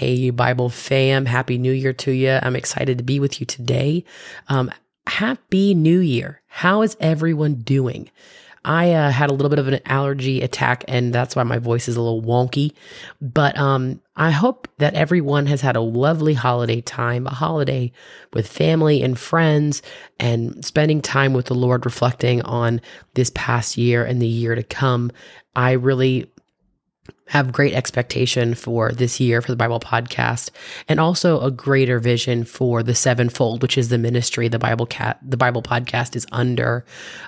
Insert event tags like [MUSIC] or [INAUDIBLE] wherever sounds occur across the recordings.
Hey, Bible fam, Happy New Year to you. I'm excited to be with you today. Um, happy New Year. How is everyone doing? I uh, had a little bit of an allergy attack, and that's why my voice is a little wonky. But um, I hope that everyone has had a lovely holiday time, a holiday with family and friends, and spending time with the Lord, reflecting on this past year and the year to come. I really have great expectation for this year for the Bible podcast and also a greater vision for the sevenfold, which is the ministry the Bible cat the Bible podcast is under.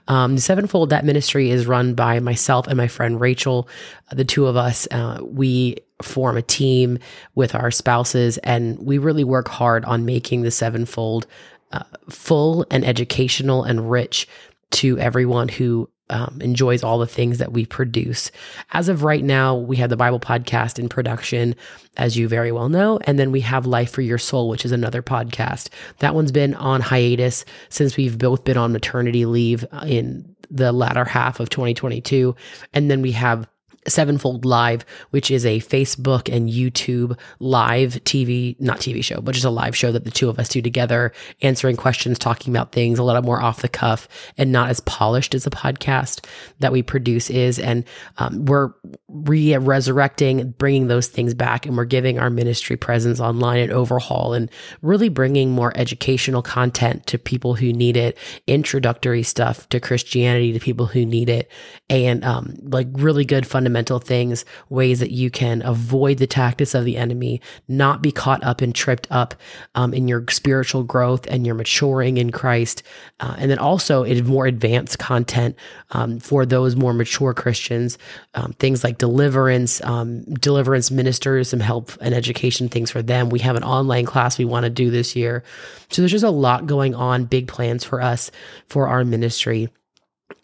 Um, the sevenfold that ministry is run by myself and my friend Rachel. The two of us, uh, we form a team with our spouses, and we really work hard on making the sevenfold uh, full and educational and rich to everyone who um, enjoys all the things that we produce. As of right now, we have the Bible podcast in production, as you very well know. And then we have Life for Your Soul, which is another podcast. That one's been on hiatus since we've both been on maternity leave in the latter half of 2022. And then we have Sevenfold Live, which is a Facebook and YouTube live TV, not TV show, but just a live show that the two of us do together, answering questions, talking about things a little more off the cuff and not as polished as a podcast that we produce is. And um, we're re resurrecting, bringing those things back, and we're giving our ministry presence online an overhaul and really bringing more educational content to people who need it, introductory stuff to Christianity to people who need it, and um, like really good fundamental fundamental things, ways that you can avoid the tactics of the enemy, not be caught up and tripped up um, in your spiritual growth and your maturing in Christ. Uh, and then also in more advanced content um, for those more mature Christians, um, things like deliverance, um, deliverance ministers, some help and education things for them. We have an online class we want to do this year. So there's just a lot going on, big plans for us for our ministry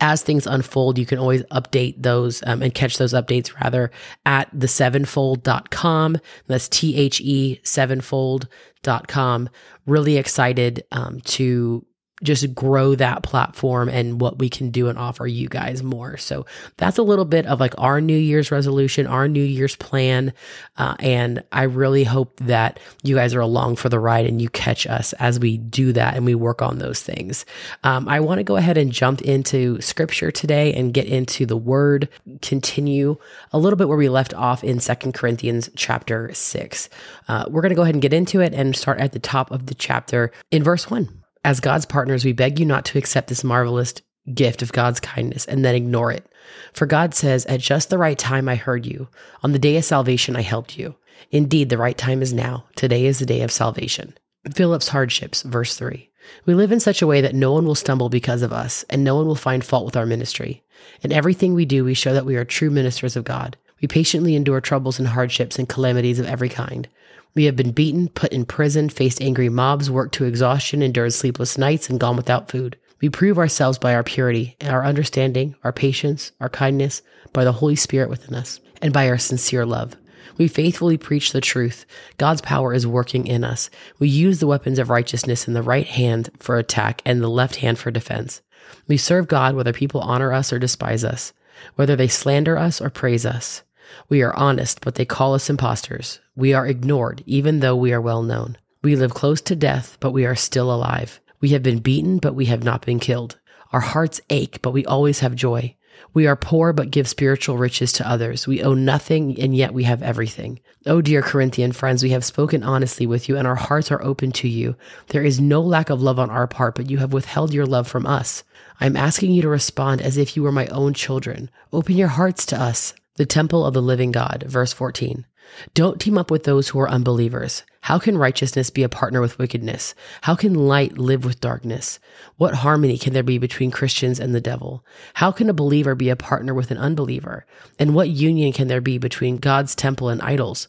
as things unfold, you can always update those um, and catch those updates rather at the sevenfold.com. That's T H E sevenfold.com. Really excited um, to just grow that platform and what we can do and offer you guys more. So that's a little bit of like our New Year's resolution, our New Year's plan. Uh, and I really hope that you guys are along for the ride and you catch us as we do that and we work on those things. Um, I want to go ahead and jump into scripture today and get into the word, continue a little bit where we left off in Second Corinthians chapter 6. Uh, we're going to go ahead and get into it and start at the top of the chapter in verse 1. As God's partners, we beg you not to accept this marvelous gift of God's kindness and then ignore it. For God says, At just the right time I heard you. On the day of salvation I helped you. Indeed, the right time is now. Today is the day of salvation. Philip's hardships, verse 3. We live in such a way that no one will stumble because of us, and no one will find fault with our ministry. In everything we do, we show that we are true ministers of God. We patiently endure troubles and hardships and calamities of every kind. We have been beaten, put in prison, faced angry mobs, worked to exhaustion, endured sleepless nights, and gone without food. We prove ourselves by our purity, our understanding, our patience, our kindness, by the Holy Spirit within us, and by our sincere love. We faithfully preach the truth. God's power is working in us. We use the weapons of righteousness in the right hand for attack and the left hand for defense. We serve God whether people honor us or despise us, whether they slander us or praise us. We are honest, but they call us impostors. We are ignored, even though we are well known. We live close to death, but we are still alive. We have been beaten, but we have not been killed. Our hearts ache, but we always have joy. We are poor, but give spiritual riches to others. We owe nothing, and yet we have everything. Oh, dear Corinthian friends, we have spoken honestly with you, and our hearts are open to you. There is no lack of love on our part, but you have withheld your love from us. I am asking you to respond as if you were my own children. Open your hearts to us the temple of the living God, verse 14. Don't team up with those who are unbelievers. How can righteousness be a partner with wickedness? How can light live with darkness? What harmony can there be between Christians and the devil? How can a believer be a partner with an unbeliever? And what union can there be between God's temple and idols?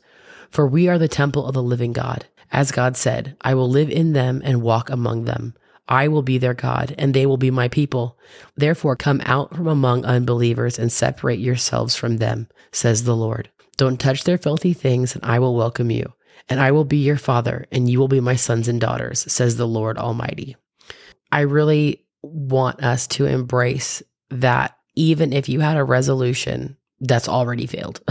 For we are the temple of the living God. As God said, I will live in them and walk among them. I will be their God, and they will be my people. Therefore, come out from among unbelievers and separate yourselves from them, says the Lord. Don't touch their filthy things, and I will welcome you. And I will be your father, and you will be my sons and daughters, says the Lord Almighty. I really want us to embrace that even if you had a resolution that's already failed,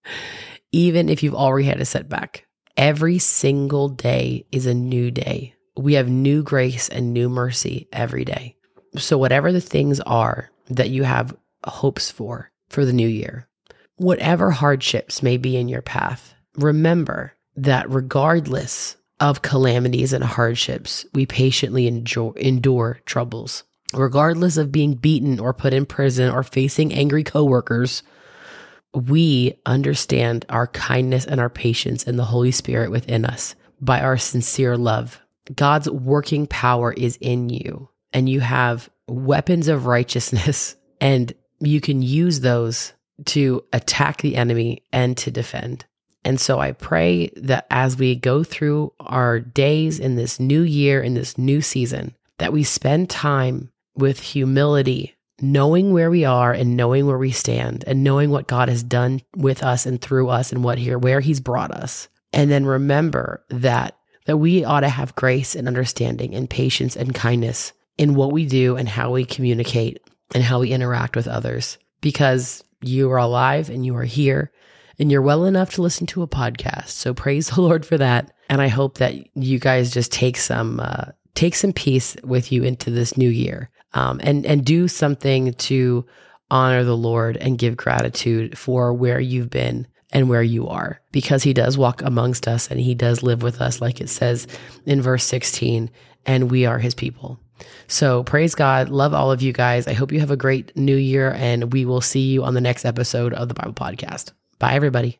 [LAUGHS] even if you've already had a setback, Every single day is a new day. We have new grace and new mercy every day. So, whatever the things are that you have hopes for for the new year, whatever hardships may be in your path, remember that regardless of calamities and hardships, we patiently endure, troubles. Regardless of being beaten or put in prison or facing angry coworkers, we understand our kindness and our patience and the Holy Spirit within us by our sincere love. God's working power is in you, and you have weapons of righteousness, [LAUGHS] and you can use those to attack the enemy and to defend. And so I pray that as we go through our days in this new year, in this new season, that we spend time with humility, knowing where we are and knowing where we stand and knowing what God has done with us and through us and what here where he's brought us. And then remember that that we ought to have grace and understanding and patience and kindness in what we do and how we communicate and how we interact with others because you are alive and you are here and you're well enough to listen to a podcast. So praise [LAUGHS] the Lord for that. And I hope that you guys just take some uh, take some peace with you into this new year, um, and and do something to honor the Lord and give gratitude for where you've been and where you are, because He does walk amongst us and He does live with us, like it says in verse sixteen, and we are His people. So praise God. Love all of you guys. I hope you have a great new year, and we will see you on the next episode of the Bible Podcast. Bye, everybody.